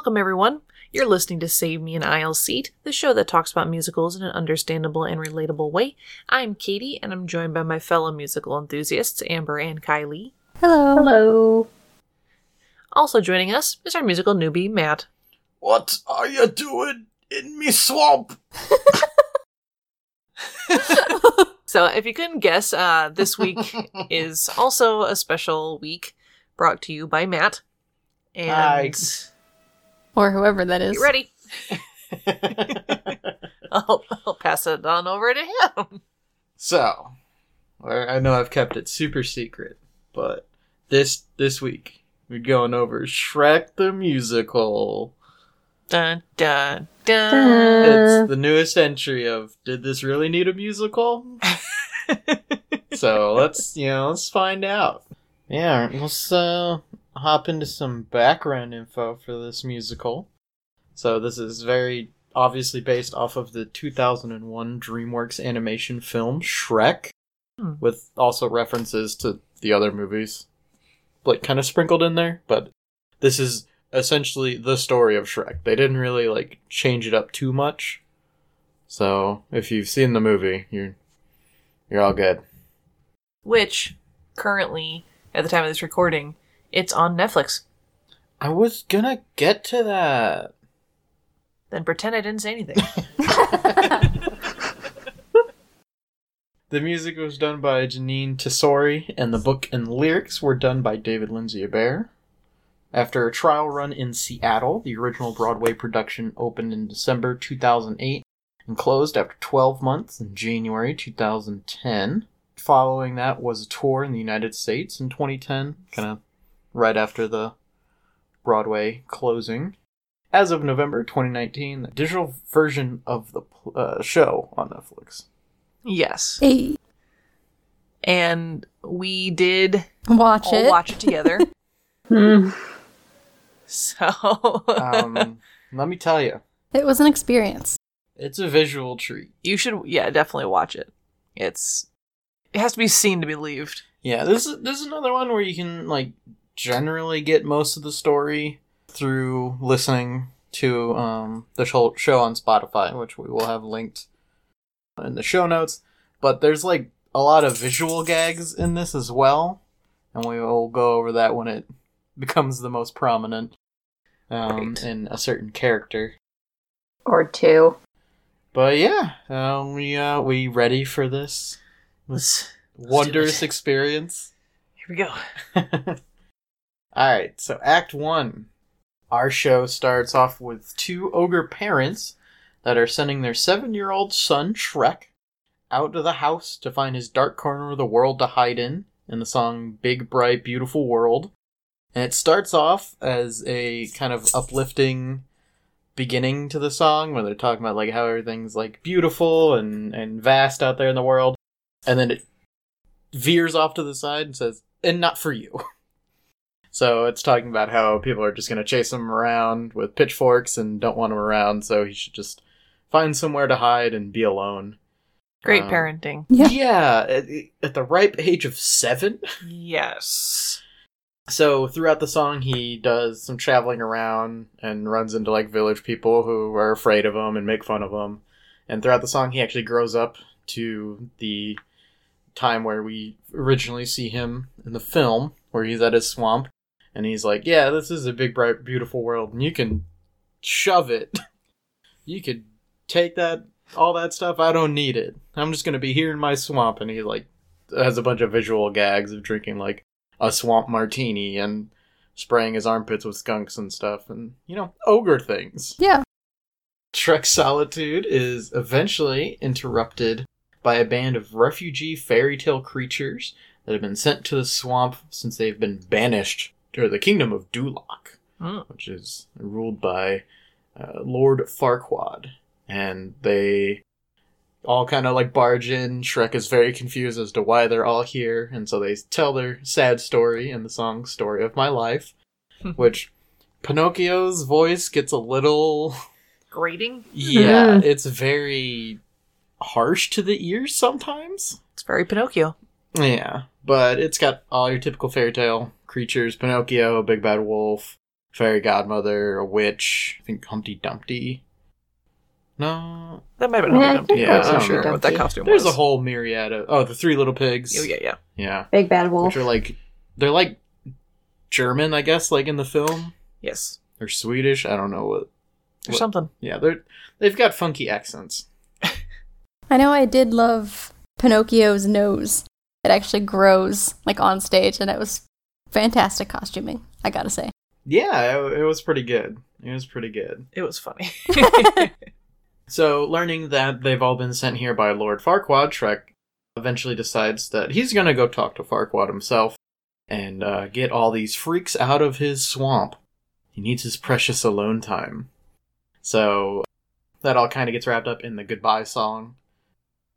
Welcome, everyone. You're listening to Save Me an Aisle Seat, the show that talks about musicals in an understandable and relatable way. I'm Katie, and I'm joined by my fellow musical enthusiasts, Amber and Kylie. Hello. Hello. Also joining us is our musical newbie, Matt. What are you doing in me swamp? So, if you couldn't guess, uh, this week is also a special week brought to you by Matt. And Hi. Or whoever that is. get ready. I'll, I'll pass it on over to him. so, I I know I've kept it super secret, but this this week we're going over Shrek the musical. Dun dun dun. Dun. It's the newest entry of Did this really need a musical? so let's you know let's find out. Yeah, let's uh, hop into some background info for this musical. So this is very obviously based off of the 2001 DreamWorks animation film Shrek, Hmm. with also references to the other movies, like kind of sprinkled in there. But this is essentially the story of Shrek. They didn't really like change it up too much. So if you've seen the movie, you're you're all good. Which, currently, at the time of this recording, it's on Netflix. I was gonna get to that. Then pretend I didn't say anything. The music was done by Jeanine Tesori, and the book and lyrics were done by David Lindsay Abaire. After a trial run in Seattle, the original Broadway production opened in December 2008 and closed after 12 months in January 2010. Following that was a tour in the United States in 2010, kind of right after the Broadway closing. As of November 2019, the digital version of the uh, show on Netflix. yes. Hey, And we did watch all it. watch it together. Hmm. so um, let me tell you, It was an experience. it's a visual treat. you should, yeah, definitely watch it. It's it has to be seen to be believed. Yeah, this is this is another one where you can like generally get most of the story through listening to um the show show on Spotify, which we will have linked in the show notes. But there's like a lot of visual gags in this as well, and we will go over that when it becomes the most prominent um, Great. in a certain character. Or two. But yeah, um, we uh, we ready for this Let's, wondrous it. experience? here we go. All right, so Act One, our show starts off with two ogre parents that are sending their seven-year-old son Shrek out of the house to find his dark corner of the world to hide in. In the song "Big Bright Beautiful World," and it starts off as a kind of uplifting beginning to the song where they're talking about like how everything's like beautiful and and vast out there in the world, and then it veers off to the side and says, "And not for you." So it's talking about how people are just going to chase him around with pitchforks and don't want him around, so he should just find somewhere to hide and be alone. Great Um, parenting. Yeah. Yeah, at, at the ripe age of seven. Yes. So throughout the song, he does some traveling around and runs into like village people who are afraid of him and make fun of him. And throughout the song, he actually grows up to the time where we originally see him in the film, where he's at his swamp, and he's like, "Yeah, this is a big, bright, beautiful world, and you can shove it. You could take that, all that stuff. I don't need it. I'm just gonna be here in my swamp." And he like has a bunch of visual gags of drinking like a swamp martini and spraying his armpits with skunks and stuff, and you know, ogre things. Yeah. Shrek's solitude is eventually interrupted by a band of refugee fairy tale creatures that have been sent to the swamp since they've been banished to the kingdom of Duloc, Mm. which is ruled by uh, Lord Farquaad. And they all kind of like barge in. Shrek is very confused as to why they're all here, and so they tell their sad story in the song Story of My Life, which Pinocchio's voice gets a little Grating. yeah, it's very harsh to the ears sometimes. It's very Pinocchio. Yeah, but it's got all your typical fairy tale creatures: Pinocchio, Big Bad Wolf, fairy godmother, a witch. I think Humpty Dumpty. No, That might have been Yeah, I Humpty think Dumpty. that I'm was not Humpty sure what that costume there's was. There's a whole myriad of oh the Three Little Pigs. Oh, yeah, yeah. yeah, Big bad wolf. which are like they're like German, I guess, like in the film Yes. or Swedish. I don't know what. Or What- something. Yeah, they're they've got funky accents. I know I did love Pinocchio's nose. It actually grows like on stage, and it was fantastic costuming. I gotta say. Yeah, it, it was pretty good. It was pretty good. It was funny. So, learning that they've all been sent here by Lord Farquaad, Shrek eventually decides that he's gonna go talk to Farquaad himself and uh, get all these freaks out of his swamp. He needs his precious alone time. So, that all kind of gets wrapped up in the goodbye song.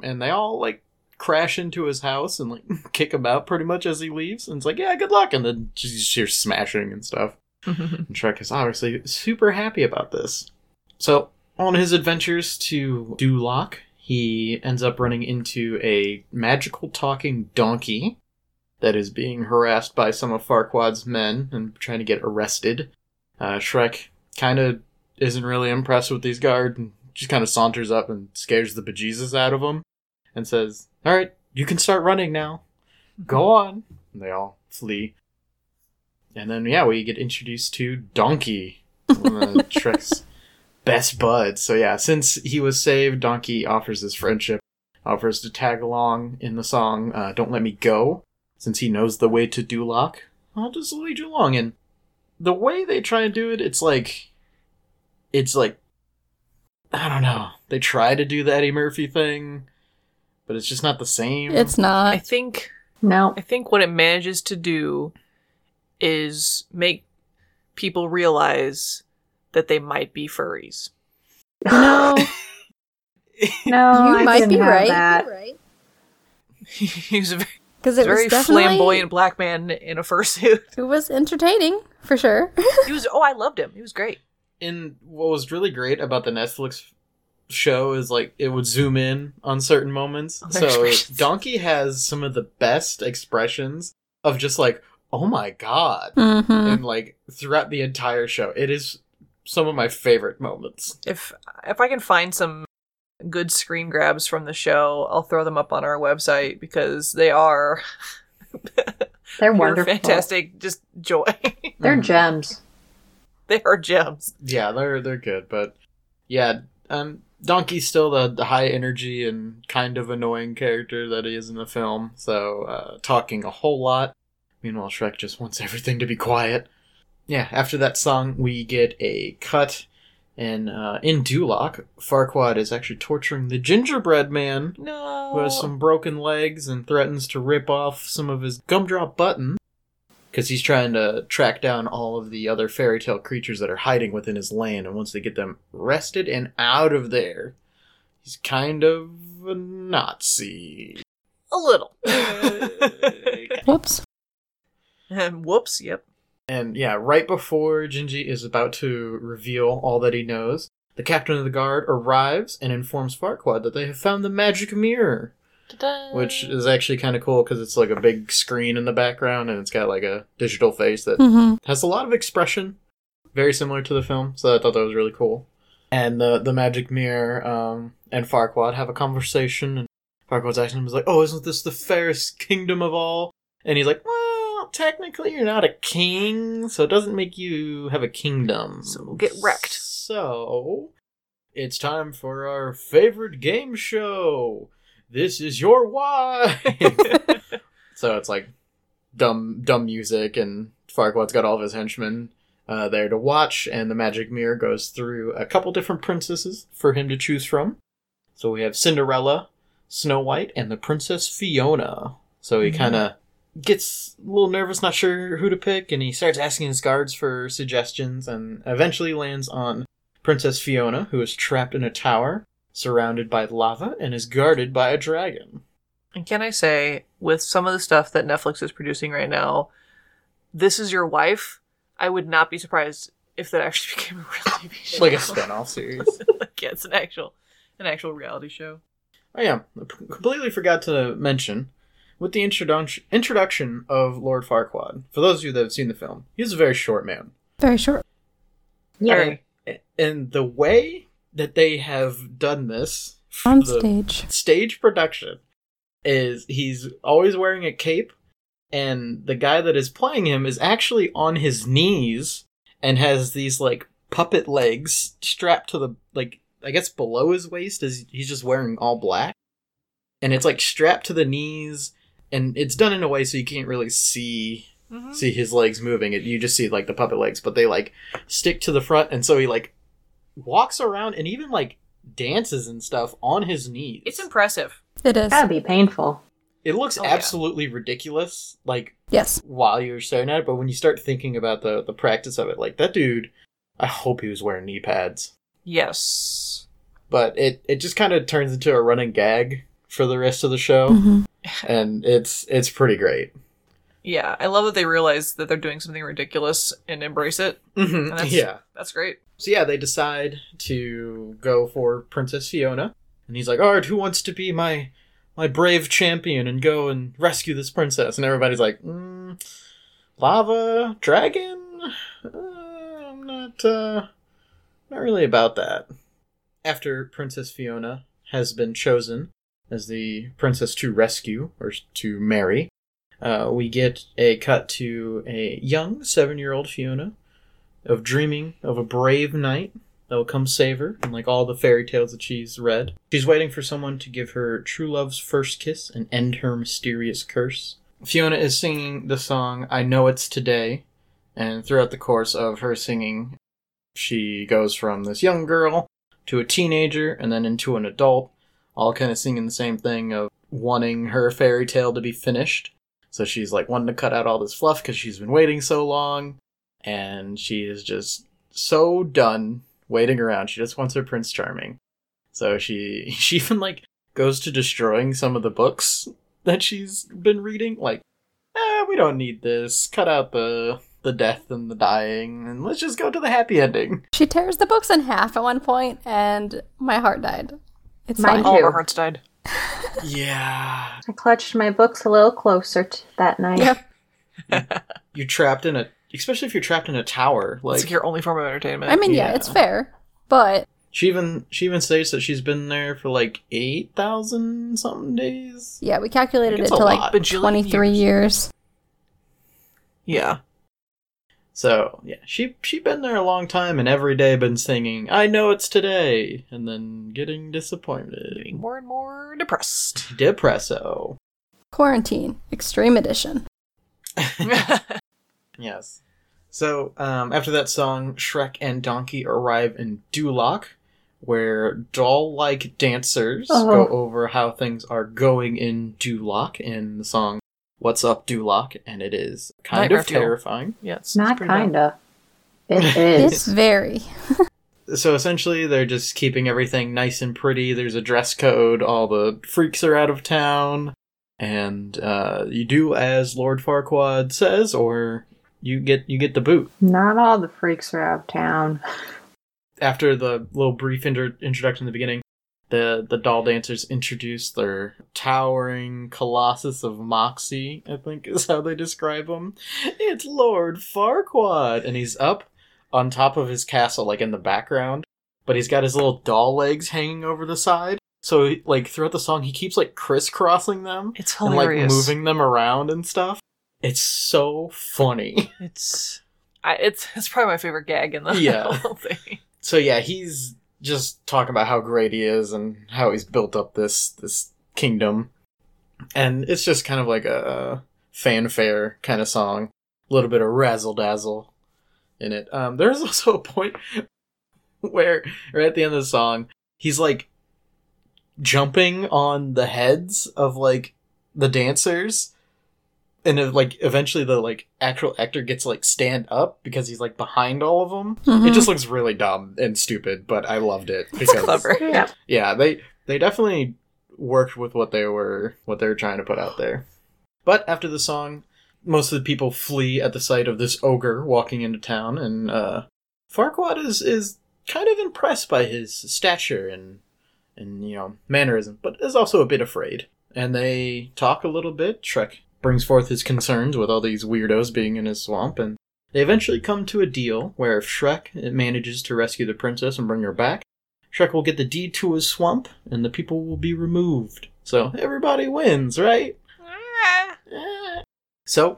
And they all, like, crash into his house and, like, kick him out pretty much as he leaves. And it's like, yeah, good luck. And then just hear smashing and stuff. And Shrek is obviously super happy about this. So, on his adventures to Duloc, he ends up running into a magical talking donkey that is being harassed by some of Farquaad's men and trying to get arrested. Uh, Shrek kind of isn't really impressed with these guards and just kind of saunters up and scares the bejesus out of them and says, All right, you can start running now. Go on. And they all flee. And then, yeah, we get introduced to Donkey, one of Shrek's best buds. So, yeah, since he was saved, Donkey offers his friendship, offers to tag along in the song uh, Don't Let Me Go, since he knows the way to Duloc. I'll just lead you along. And the way they try and do it, it's like. It's like. I don't know. They try to do the Eddie Murphy thing, but it's just not the same. It's not. I think no. I think what it manages to do is make people realize that they might be furries. No, No, you I might didn't be have right. that. He's a very, Because it was very definitely flamboyant black man in a fursuit. It was entertaining for sure. He was oh, I loved him. He was great. and what was really great about the Netflix show is like it would zoom in on certain moments. On so. Donkey has some of the best expressions of just like, oh my god. hmm And like throughout the entire show. It is some of my favorite moments. If if I can find some good screen grabs from the show, I'll throw them up on our website because they are They're wonderful. fantastic just joy. They're Mhm. gems. they are gems. Yeah, they're they're good, but yeah, um Donkey's still the, the high energy and kind of annoying character that he is in the film, so uh, talking a whole lot. Meanwhile, Shrek just wants everything to be quiet. Yeah, after that song, we get a cut, and uh, in Duloc, Farquaad is actually torturing the gingerbread man No. who has some broken legs and threatens to rip off some of his gumdrop buttons because he's trying to track down all of the other fairy tale creatures that are hiding within his land and once they get them arrested and out of there he's kind of a nazi a little. Whoops. and whoops, yep. and yeah right before gingy is about to reveal all that he knows the captain of the guard arrives and informs farquaad that they have found the magic mirror Ta-da. which is actually kind of cool because it's like a big screen in the background and it's got like a digital face that hmm has a lot of expression, very similar to the film. So I thought that was really cool. And the the magic mirror um, and Farquaad have a conversation, and Farquaad's asking him, "Is like, oh, isn't this the fairest kingdom of all?" And he's like, "Well, technically, you're not a king, so it doesn't make you have a kingdom. So we'll get wrecked." So it's time for our favorite game show. This is your wife. so it's like dumb dumb music and Farquaad's got all of his henchmen uh, there to watch and the magic mirror goes through a couple different princesses for him to choose from. So we have Cinderella, Snow White, and the Princess Fiona. So he Mhm. kind of gets a little nervous, not sure who to pick, and he starts asking his guards for suggestions and eventually lands on Princess Fiona, who is trapped in a tower surrounded by lava and is guarded by a dragon. And can I say, with some of the stuff that Netflix is producing right now, this is your wife. I would not be surprised if that actually became a real TV show. Like a spin-off series. like, yeah, it's an actual, an actual reality show. Oh yeah, I p- completely forgot to mention with the introduction introduction of Lord Farquaad. For those of you that have seen the film, he's a very short man. Very short. Yeah. Very. And the way that they have done this On the stage. stage production is he's always wearing a cape and the guy that is playing him is actually on his knees and has these like puppet legs strapped to the like I guess below his waist is he's just wearing all black. And it's like strapped to the knees and it's done in a way so you can't really see Mhm. see his legs moving. It you just see like the puppet legs, but they like stick to the front, and so he like walks around and even like dances and stuff on his knees. It's impressive. It is. Gotta be painful. it looks Oh, yeah. absolutely ridiculous, like Yes. while you're staring at it, but when you start thinking about the the practice of it, like that dude, I hope he was wearing knee pads. Yes. But it it just kind of turns into a running gag for the rest of the show, hmm and it's it's pretty great. Yeah, I love that they realize that they're doing something ridiculous and embrace it. Mm-hmm. And that's- Yeah. That's great. So yeah, they decide to go for Princess Fiona, and he's like, "All right, who wants to be my my brave champion and go and rescue this princess?" And everybody's like, mm, "Lava dragon? Uh, I'm not uh, not really about that." After Princess Fiona has been chosen as the princess to rescue or to marry, uh, we get a cut to a young seven-year-old Fiona of dreaming of a brave knight that will come save her, and like all the fairy tales that she's read. She's waiting for someone to give her true love's first kiss and end her mysterious curse. Fiona is singing the song I Know It's Today, and throughout the course of her singing, she goes from this young girl to a teenager and then into an adult, all kind of singing the same thing of wanting her fairy tale to be finished. So she's like wanting to cut out all this fluff because she's been waiting so long and she is just so done waiting around. She just wants her Prince Charming. So she she even like goes to destroying some of the books that she's been reading. Like, eh, we don't need this. Cut out the the death and the dying, and let's just go to the happy ending. She tears the books in half at one point, and my heart died. It's Mine fine. All of our hearts died. Yeah, I clutched my books a little closer t- that night. Yep. you're trapped in a, especially if you're trapped in a tower. It's Like like your only form of entertainment. I mean, yeah, Yeah. it's fair, but she even she even states that she's been there for like eight thousand something days. yeah, we calculated Like, it to like 23 years. years. yeah. So yeah, she she been there a long time and every day been singing "I know it's today" and then getting disappointed. Getting more and more depressed. Depresso. Quarantine, Extreme Edition. Yes. So um, after that song, Shrek and Donkey arrive in Duloc, where doll-like dancers Oh. go over how things are going in Duloc in the song "What's Up, Duloc," and it is kind Nightmare of fuel. terrifying. yeah, it's, Not it's pretty bad. kinda. It is. It's very. so essentially they're just keeping everything nice and pretty there's a dress code all the freaks are out of town and uh, you do as lord farquaad says or you get you get the boot Not all the freaks are out of town. after the little brief inter- introduction in the beginning the the doll dancers introduce their towering colossus of moxie i think is how they describe him it's lord farquaad and he's up on top of his castle like in the background but he's got his little doll legs hanging over the side. So like throughout the song he keeps like crisscrossing them It's and like moving them around and stuff. It's so funny. It's I, it's it's probably my favorite gag in the Yeah. whole thing. So yeah, he's just talking about how great he is and how he's built up this this kingdom, and it's just kind of like a fanfare kind of song, a little bit of razzle dazzle in it. Um, there's also a point where, right at the end of the song, he's like jumping on the heads of like the dancers. And it, like eventually the like actual actor gets like stand up because he's like behind all of them. It Mhm. just looks really dumb and stupid, but I loved it because clever. Yeah. yeah, they they definitely worked with what they were what they were trying to put out there. But after the song, most of the people flee at the sight of this ogre walking into town, and uh, Farquaad is is kind of impressed by his stature and and you know mannerism, but is also a bit afraid. And they talk a little bit. Shrek brings forth his concerns with all these weirdos being in his swamp, and They eventually come to a deal where if Shrek manages to rescue the princess and bring her back, Shrek will get the deed to his swamp and the people will be removed. So everybody wins, right? So,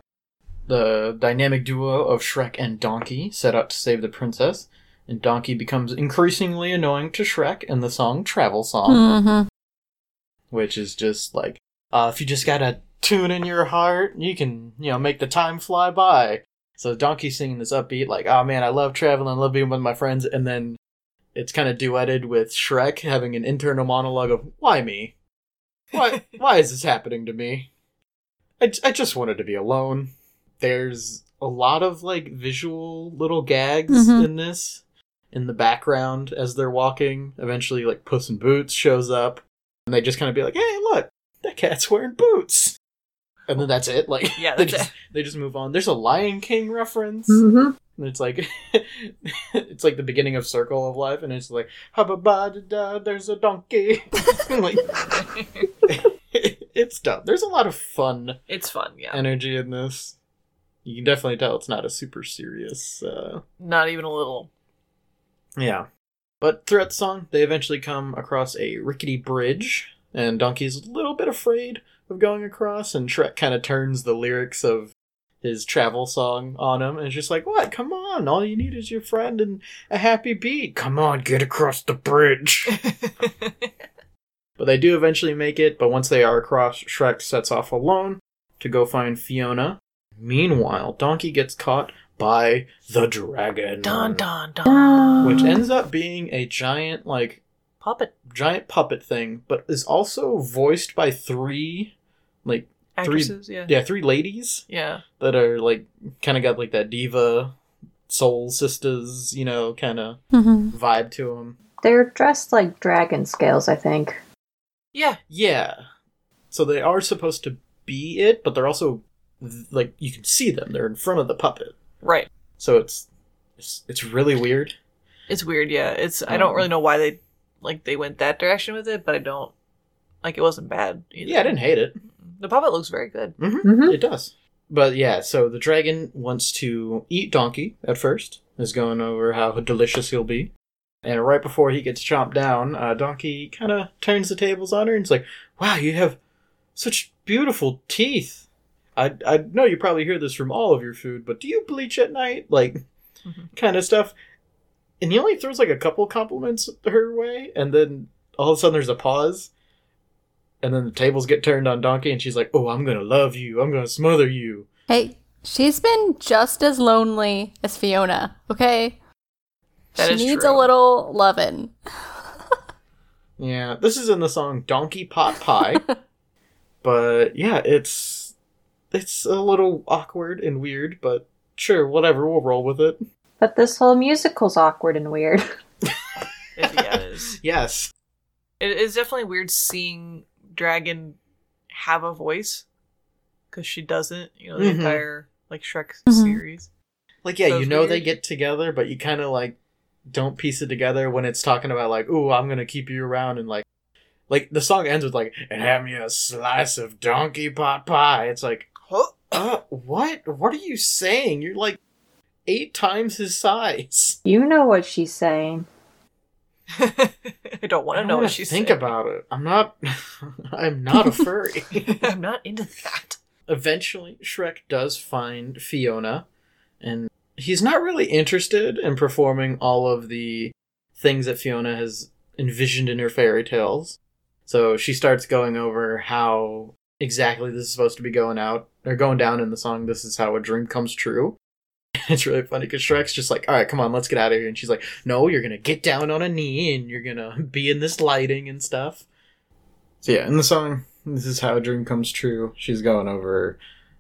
the dynamic duo of Shrek and Donkey set out to save the princess, and Donkey becomes increasingly annoying to Shrek in the song Travel Song, Mm-hmm. which is just like, uh, if you just got a tune in your heart, you can, you know, make the time fly by. So Donkey's singing this upbeat, like, oh man, I love traveling, I love being with my friends, and then it's kind of duetted with Shrek having an internal monologue of, why me? Why, why is this happening to me? I, I just wanted to be alone. There's a lot of like visual little gags Mhm. in this in the background as they're walking. Eventually, like Puss in Boots shows up, and they just kind of be like, "Hey, look, that cat's wearing boots," and then that's it. Like, Yeah, they that's just it. they just move on. There's a Lion King reference. Mm-hmm. And it's like it's like the beginning of Circle of Life, and it's like hubba ba da da. There's a donkey. like it's dumb. There's a lot of fun it's fun, yeah. energy in this. You can definitely tell it's not a super serious. Uh, Not even a little. yeah, but throughout the song, they eventually come across a rickety bridge, and Donkey's a little bit afraid of going across, and Shrek kind of turns the lyrics of his travel song on him, and it's just like, "What? Come on! All you need is your friend and a happy beat. Come on, get across the bridge." But they do eventually make it, but once they are across, Shrek sets off alone to go find Fiona. Meanwhile, Donkey gets caught by the dragon. dun dun dun. Which ends up being a giant, like, Puppet giant puppet thing, but is also voiced by three, like, actresses, yeah. yeah, three ladies Yeah. that are, like, kind of got, like, that diva soul sisters, you know, kind of Mm-hmm. vibe to them. They're dressed like dragon scales, I think. Yeah. Yeah. So they are supposed to be it, but they're also like you can see them. They're in front of the puppet. Right. So it's it's, it's really weird. It's weird, yeah. It's I don't Um, really know why they like they went that direction with it, but I don't like it wasn't bad either. Yeah, I didn't hate it. The puppet looks very good. Mm-hmm. It does. But yeah, so the dragon wants to eat Donkey at first. Is going over how delicious he'll be. And right before he gets chomped down, uh, Donkey kind of turns the tables on her and is like, "Wow, you have such beautiful teeth. I I know you probably hear this from all of your food, but do you bleach at night? Like, Mhm. kind of stuff." And he only throws like a couple compliments her way, and then all of a sudden there's a pause, and then the tables get turned on Donkey, and she's like, "Oh, I'm gonna love you. I'm gonna smother you." Hey, she's been just as lonely as Fiona, okay? That she is needs true. a little lovin'. Yeah, this is in the song "Donkey Pot Pie," but yeah, it's it's a little awkward and weird, but sure, whatever, we'll roll with it. But this whole musical's awkward and weird. Yeah, it is. Yes, It is definitely weird seeing Dragon have a voice because she doesn't. You know, the Mhm. entire like Shrek Mhm. series. like yeah, So you it's know they get together, but you kind of like don't piece it together when it's talking about like, "Ooh, I'm gonna keep you around," and like, like the song ends with like, "And have me a slice of donkey pot pie." It's like, Huh? uh, what? What are you saying? You're like eight times his size. You know what she's saying. I don't want to know what she's think saying. about it. I'm not. I'm not a furry. I'm not into that. Eventually, Shrek does find Fiona, and he's not really interested in performing all of the things that Fiona has envisioned in her fairy tales. So she starts going over how exactly this is supposed to be going out or going down in the song. This is how a dream comes true. It's really funny because Shrek's just like, all right, come on, let's get out of here. And she's like, no, you're going to get down on a knee and you're going to be in this lighting and stuff. So, yeah, in the song, this is how a dream comes true. She's going over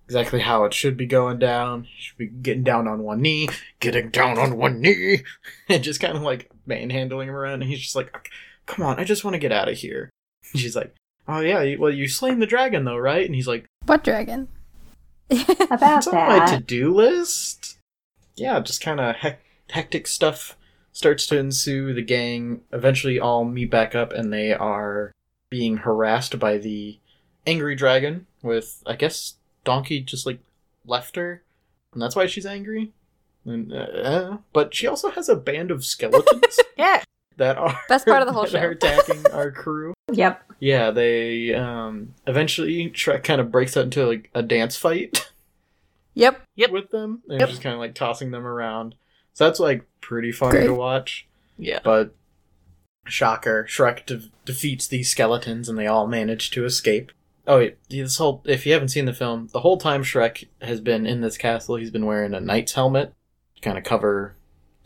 exactly how it should be going down. You should be getting down on one knee, getting down on one knee, and just kind of like manhandling him around. And he's just like, come on, I just want to get out of here. And she's like, oh, yeah, well, you slain the dragon, though, right? And he's like, What dragon? About it's on my to do list. Yeah, just kind of hec- hectic stuff starts to ensue. The gang eventually all meet back up, and they are being harassed by the angry dragon. With I guess Donkey just like left her, and that's why she's angry. And, uh, but she also has a band of skeletons Yeah. that are Best part of the whole that are show. attacking our crew. Yep. Yeah, they um eventually Shrek kind of breaks out into like a dance fight Yep. Yep. with them and Yep. just kind of like tossing them around. So that's like pretty funny Great. to watch. Yeah. But shocker, Shrek de- defeats these skeletons and they all manage to escape. Oh, wait, this whole if you haven't seen the film, the whole time Shrek has been in this castle, he's been wearing a knight's helmet to kind of cover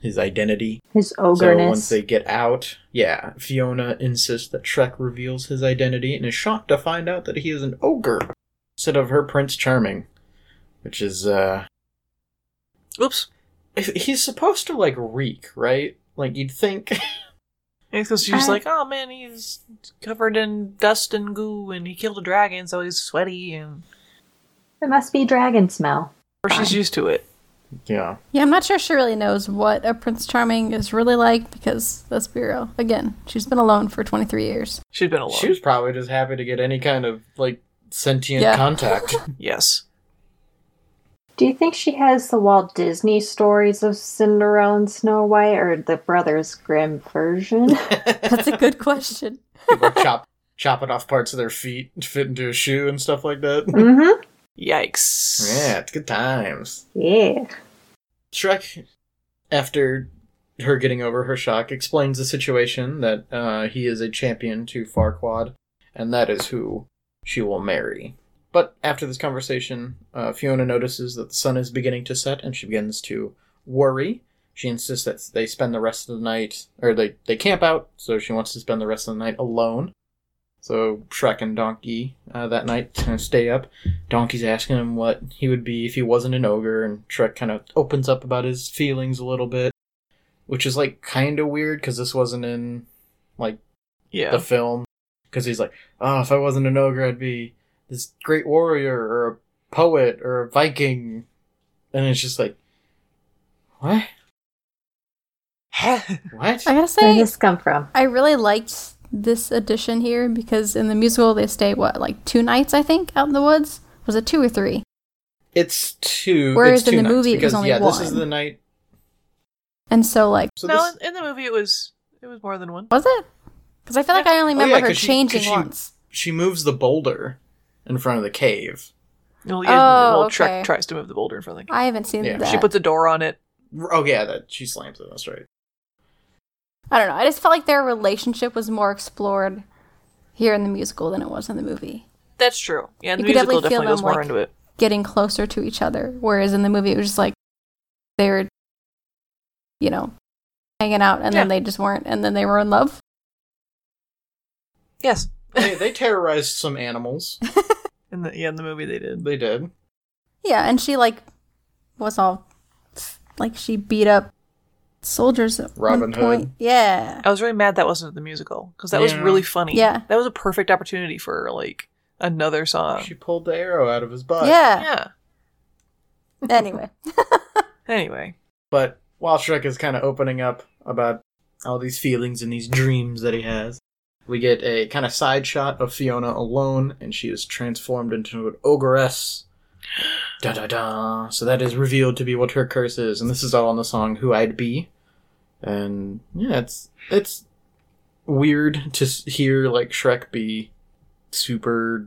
his identity. His So once they get out, yeah, Fiona insists that Shrek reveals his identity and is shocked to find out that he is an ogre instead of her Prince Charming, which is uh Oops. he's supposed to like reek, right? Like you'd think Because she's I- like, oh man, he's covered in dust and goo, and he killed a dragon, so he's sweaty, and It must be dragon smell. or she's used to it. Yeah. Yeah, I'm not sure she really knows what a Prince Charming is really like because let's be real. Again, she's been alone for 23 years. she's been alone. She was probably just happy to get any kind of like sentient Yeah. contact. Yes. Do you think she has the Walt Disney stories of Cinderella and Snow White or the Brothers Grimm version? That's a good question. People chop chopping off parts of their feet to fit into a shoe and stuff like that. mm-hmm. Yikes. Yeah, it's good times. Yeah. Shrek, after her getting over her shock, explains the situation that uh, he is a champion to Farquaad, and that is who she will marry. But after this conversation, uh, Fiona notices that the sun is beginning to set, and she begins to worry. She insists that they spend the rest of the night, or they, they camp out, so she wants to spend the rest of the night alone. So Shrek and Donkey uh, that night kind of stay up. Donkey's asking him what he would be if he wasn't an ogre, and Shrek kind of opens up about his feelings a little bit, which is like kind of weird because this wasn't in like Yeah. the film. Because he's like, oh, if I wasn't an ogre, I'd be this great warrior or a poet or a Viking, and it's just like, what? What? I gotta say, Where did this come from? I really liked this addition here because in the musical they stay what like two nights I think out in the woods. Was it two or three? It's two. Whereas it's in the nights, movie it was because, only yeah, this is one. the night. And so like So no, this, in, in the movie it was it was more than one. was it? Because I feel like I only Oh, remember yeah, her 'cause she- changing 'cause she- once. she moves the boulder in front of the cave. Well, yeah, Oh, well, okay. Shrek tries to move the boulder in front of the I haven't seen Yeah. that. She puts a door on it. Oh yeah, that she slams it. That's right. I don't know. I just felt like their relationship was more explored here in the musical than it was in the movie. That's true. Yeah, the You could musical definitely feel definitely goes them, more like- into it. Getting closer to each other, whereas in the movie it was just like they were, you know, hanging out, and then Yeah. they just weren't, and then they were in love. Yes. They, they terrorized some animals. In the yeah, in the movie they did. They did. Yeah, and she like was all like she beat up soldiers at Robin one point. Hood. Yeah. I was really mad that wasn't the musical because that was really funny. Yeah. that was a perfect opportunity for like another song. She pulled the arrow out of his butt. yeah. yeah. Anyway. Anyway, But while Shrek is kind of opening up about all these feelings and these dreams that he has, we get a kind of side shot of Fiona alone, and she is transformed into an ogress. Da da da. So that is revealed to be what her curse is, and this is all in the song "Who I'd Be." And yeah, it's it's weird to hear like Shrek be super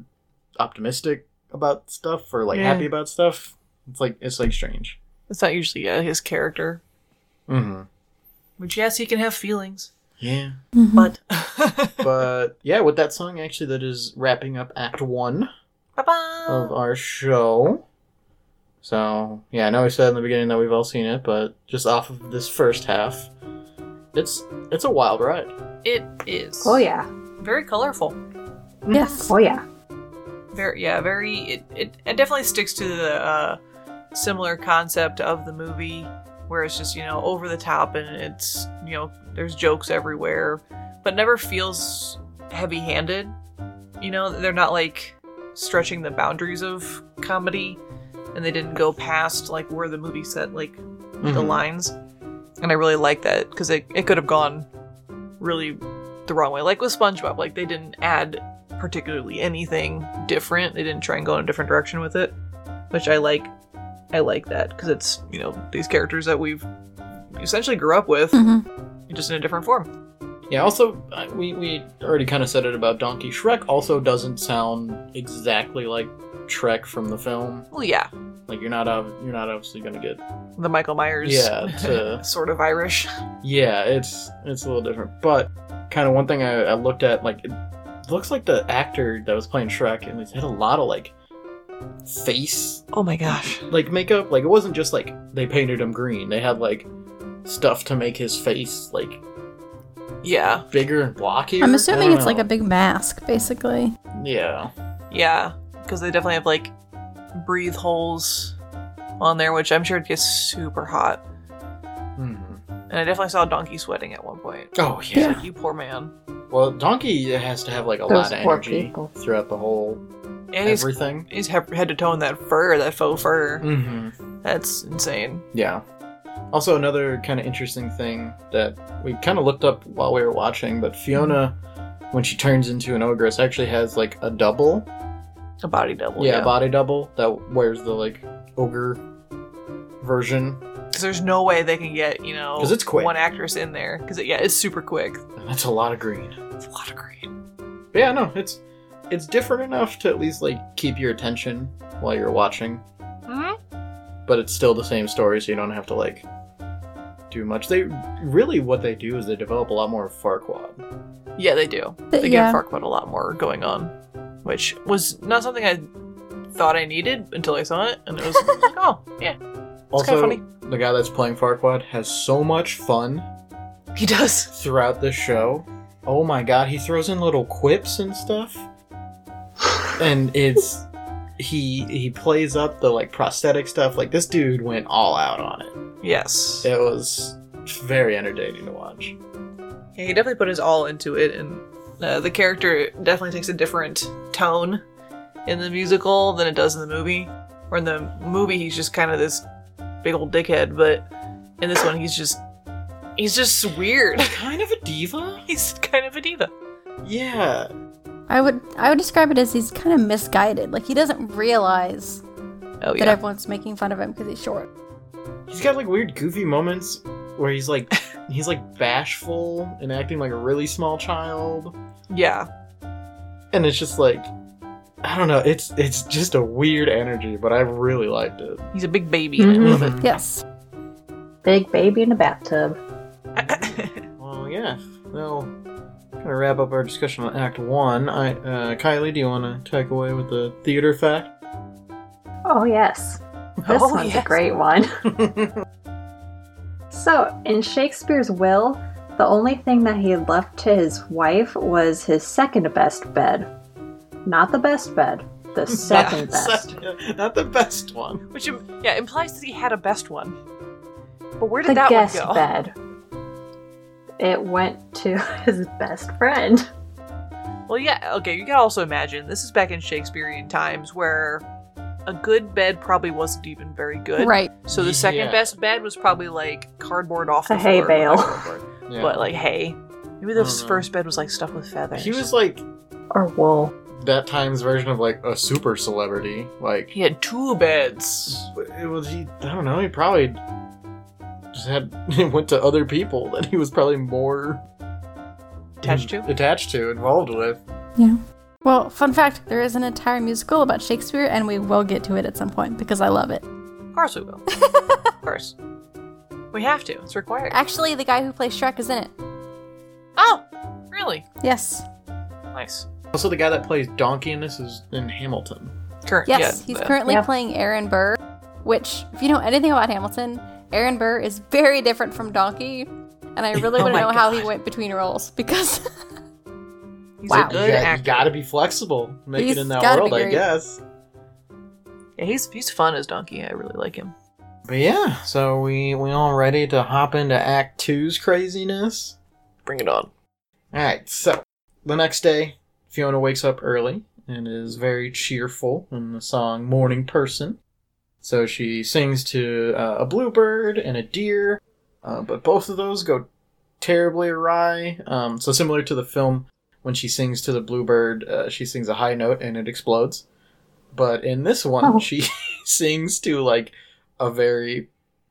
optimistic about stuff or like Yeah. happy about stuff. It's like it's like strange. it's not usually uh, his character. Mm-hmm. But yes, he can have feelings. Yeah. But but yeah, with that song, actually, that is wrapping up Act One bye bye. of our show. So yeah, I know we said in the beginning that we've all seen it, but just off of this first half, it's it's a wild ride. It is. Oh yeah. Very colorful. yes. Oh yeah. Very yeah. Very. It it, it definitely sticks to the uh, similar concept of the movie, where it's just you know over the top and it's you know there's jokes everywhere, but never feels heavy-handed. You know they're not like stretching the boundaries of comedy, and they didn't go past like where the movie set like the Mhm. lines. And I really like that because it, it could have gone really the wrong way. Like with SpongeBob, like they didn't add particularly anything different. They didn't try and go in a different direction with it, which I like. I like that because it's you know these characters that we've essentially grew up with, hmm just in a different form. Yeah. Also, uh, we we already kind of said it about Donkey. Shrek also doesn't sound exactly like Shrek from the film. Well, yeah, Like you're not ob- you're not obviously gonna get. the Michael Myers, Yeah, to- sort of Irish. Yeah, it's it's a little different. But kind of one thing I, I looked at like it looks like the actor that was playing Shrek and he had a lot of like face Oh my gosh. like makeup. Like it wasn't just like they painted him green. They had like stuff to make his face like Yeah, bigger and blockier. I'm assuming don't it's like a big mask, basically. yeah. yeah, because they definitely have like breathe holes on there, which I'm sure it gets super hot. Mhm. And I definitely saw a Donkey sweating at one point. Oh It's yeah. like, you poor man. Well, Donkey has to have like a Those lot of poor energy people. througght the whole And he's everything. he's he- head to toe in that fur, that faux fur. Mm-hmm. That's insane. Yeah. Also, another kind of interesting thing that we kind of looked up while we were watching, but Fiona, when she turns into an ogress, actually has like a double. A body double. yeah, Yeah, a body double that wears the like ogre version. because there's no way they can get you know 'Cause it's quick. one actress in there. Because yeah, it's super quick. And that's a lot of green. It's a lot of green. But yeah, no, it's it's different enough to at least like keep your attention while you're watching, hmm but it's still the same story, so you don't have to like do much. They really what they do is they develop a lot more of Farquaad. Yeah, they do. They yeah. give Farquaad a lot more going on, which was not something I thought I needed until I saw it, and it was like, oh yeah, It's also, funny. the guy that's playing Farquaad has so much fun he does. throughout the show. Oh my god, he throws in little quips and stuff. And it's he he plays up the like prosthetic stuff. Like this dude went all out on it. Yes. It was very entertaining to watch. Yeah, he definitely put his all into it, and uh, the character definitely takes a different tone in the musical than it does in the movie. Or in the movie, he's just kind of this big old dickhead, but in this one, he's just he's just weird. Kind of a diva? he's kind of a diva. Yeah. I would I would describe it as he's kind of misguided. Like he doesn't realize Oh that yeah, everyone's making fun of him because he's short. He's got like weird goofy moments where he's like he's like bashful and acting like a really small child. yeah. And it's just like I don't know, it's it's just a weird energy, but I really liked it. He's a big baby. and I mm-hmm. love it. Yes. Big baby in a bathtub. Well, yeah. Well, gonna wrap up our discussion on Act One. I, uh, Kylie, do you want to take away with the theater fact? Oh, yes. This Oh, one's yes. a great one. So, in Shakespeare's will, the only thing that he left to his wife was his second best bed. Not the best bed, the second best. Second- Not the best one. Which yeah implies that he had a best one. But where did The that one guest go? bed. It went to his best friend. Well, yeah, okay, you can also imagine this is back in Shakespearean times where a good bed probably wasn't even very good. Right. So the second Yeah. best bed was probably like cardboard off the A hay floor, bale. Yeah. But like hay. Maybe the don't know. first bed was like stuffed with feathers. he was like Or wool. that time's version of like a super celebrity. Like He had two beds. it was he. I don't know. He probably just had he went to other people that he was probably more Attached to? attached to, involved with. Yeah. Well, fun fact, there is an entire musical about Shakespeare and we will get to it at some point because I love it. Of course we will. of course. We have to. It's required. Actually, the guy who plays Shrek is in it. Oh, really? Yes. Nice. Also, the guy that plays Donkey in this is in Hamilton. Current. Yes, yeah, he's the- currently Yeah. playing Aaron Burr, which, if you know anything about Hamilton, Aaron Burr is very different from Donkey, and I really Oh want to my know how he went between roles because He's Wow. a You, good got, actor. you gotta be flexible. Make He's it in that world, I guess. Yeah, he's he's fun as Donkey. I really like him. But yeah, so we we all ready to hop into Act Two's craziness? Bring it on. Alright, so the next day, Fiona wakes up early and is very cheerful in the song Morning Person. So she sings to uh, a bluebird and a deer, uh, but both of those go terribly awry. Um, so similar to the film, when she sings to the bluebird, uh, she sings a high note and it explodes. But in this one, Oh. she sings to like a very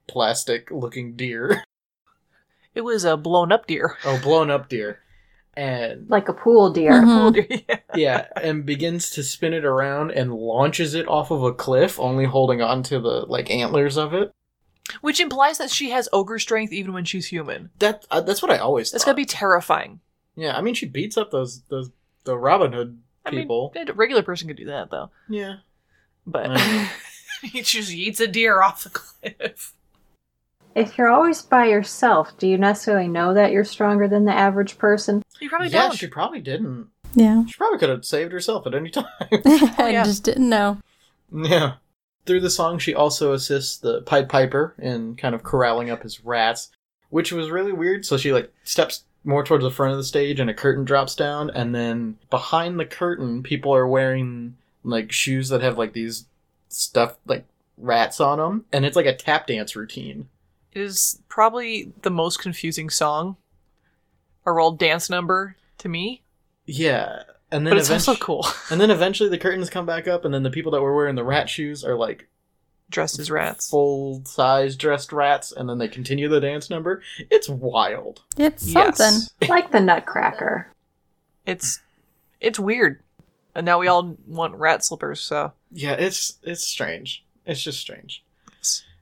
plastic looking deer. It was a blown up deer. Oh, blown up deer. And Like a pool deer. Mhm. Pool deer, yeah. yeah, and begins to spin it around and launches it off of a cliff, only holding on to the like antlers of it. Which implies that she has ogre strength even when she's human. That uh, that's what I always. That's thought. gotta be terrifying. Yeah, I mean she beats up those those the Robin Hood I people. mean, a regular person could do that though. yeah. But he just eats a deer off the cliff. If you're always by yourself, do you necessarily know that you're stronger than the average person? You probably yeah, don't. she probably didn't. Yeah. She probably could have saved herself at any time. Oh, I Oh, yeah. just didn't know. yeah. Through the song, she also assists the Pied Piper in kind of corralling up his rats, which was really weird. So she like steps more towards the front of the stage, and a curtain drops down, and then behind the curtain, people are wearing like shoes that have like these stuff like rats on them, and it's like a tap dance routine. It is probably the most confusing song or old dance number to me. Yeah, and then But it's also cool. And then eventually the curtains come back up, and then the people that were wearing the rat shoes are like Dressed as rats. full size dressed rats, and then they continue the dance number. It's wild. It's something. Yes. Like the Nutcracker. It's it's weird. And now we all want rat slippers, so Yeah, it's it's strange. It's just strange.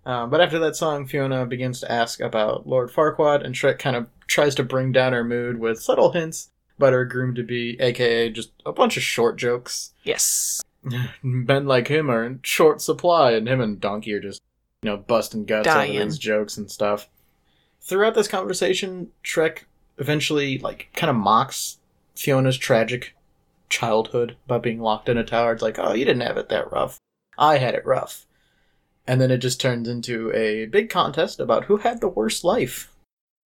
Um, but after that song, Fiona begins to ask about Lord Farquaad, and Shrek kind of tries to bring down her mood with subtle hints about her groom to be, aka just a bunch of short jokes. yes. Men like him are in short supply, and him and Donkey are just, you know, busting guts Dying. over these jokes and stuff. Throughout this conversation, Shrek eventually, like, kind of mocks Fiona's tragic childhood by being locked in a tower. It's like, oh, you didn't have it that rough. I had it rough. And then it just turns into a big contest about who had the worst life.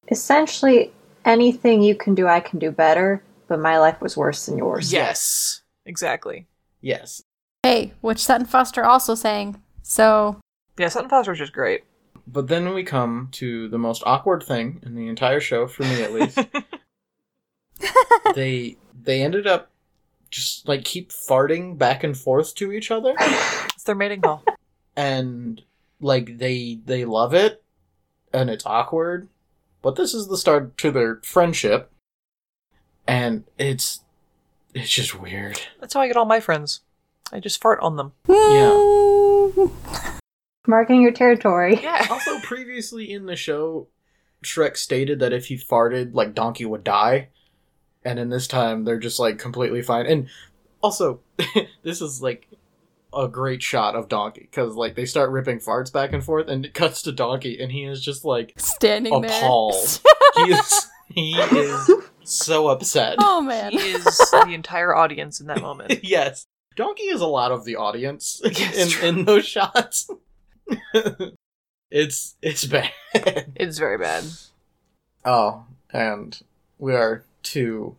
Essentially, anything you can do, I can do better, but my life was worse than yours. Yes. Exactly. Yes. Hey, which Sutton Foster also sang. So, Yeah, Sutton Foster's just great. But then we come to the most awkward thing in the entire show, for me at least. they they ended up just like keep farting back and forth to each other It's their mating call. and like they they love it and it's awkward but this is the start to their friendship and it's it's just weird That's how I get all my friends. I just fart on them. yeah. Marking your territory. Yeah. also previously in the show shrek stated that if he farted like donkey would die and in this time they're just like completely fine and also this is like a great shot of donkey because like they start ripping farts back and forth and it cuts to donkey and he is just like Standing there. appalled he is he is so upset oh, man. He is the entire audience in that moment. yes donkey is a lot of the audience Yes, in, in those shots it's it's bad It's very bad. Oh, and we are to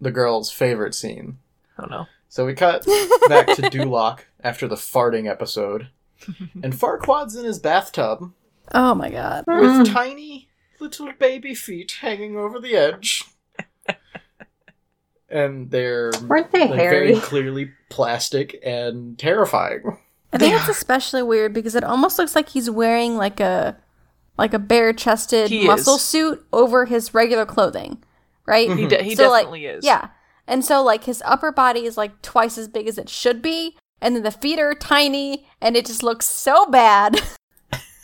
the girl's favorite scene. Oh no. So we cut back to Duloc after the farting episode, and Farquaad's in his bathtub oh, my God. with Mm. tiny little baby feet hanging over the edge, and they're Weren't they like, hairy? very clearly plastic and terrifying. I think it's especially weird because it almost looks like he's wearing like a like a bare chested muscle is. suit over his regular clothing, right? He, de- he So, like, definitely is. Yeah. And so like his upper body is like twice as big as it should be, and then the feet are tiny, and it just looks so bad.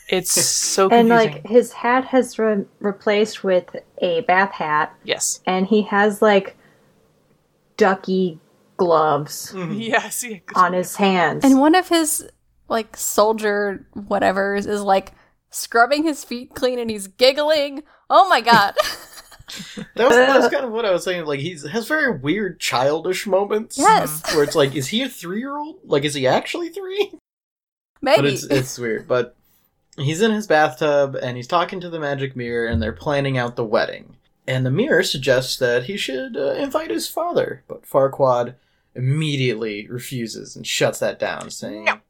It's so And like his hat has re- replaced with a bath hat, yes. and he has like ducky gloves mm-hmm. Yes. Yeah, on his hands. and one of his like soldier whatever's is like scrubbing his feet clean and he's giggling. Oh my god. That was, that was kind of what I was saying. Like he has very weird childish moments. yes. Where it's like, is he a three year old? Like, is he actually three? Maybe. but it's it's weird. But he's in his bathtub and he's talking to the magic mirror, and they're planning out the wedding. And the mirror suggests that he should uh, invite his father, but Farquaad immediately refuses and shuts that down, saying No.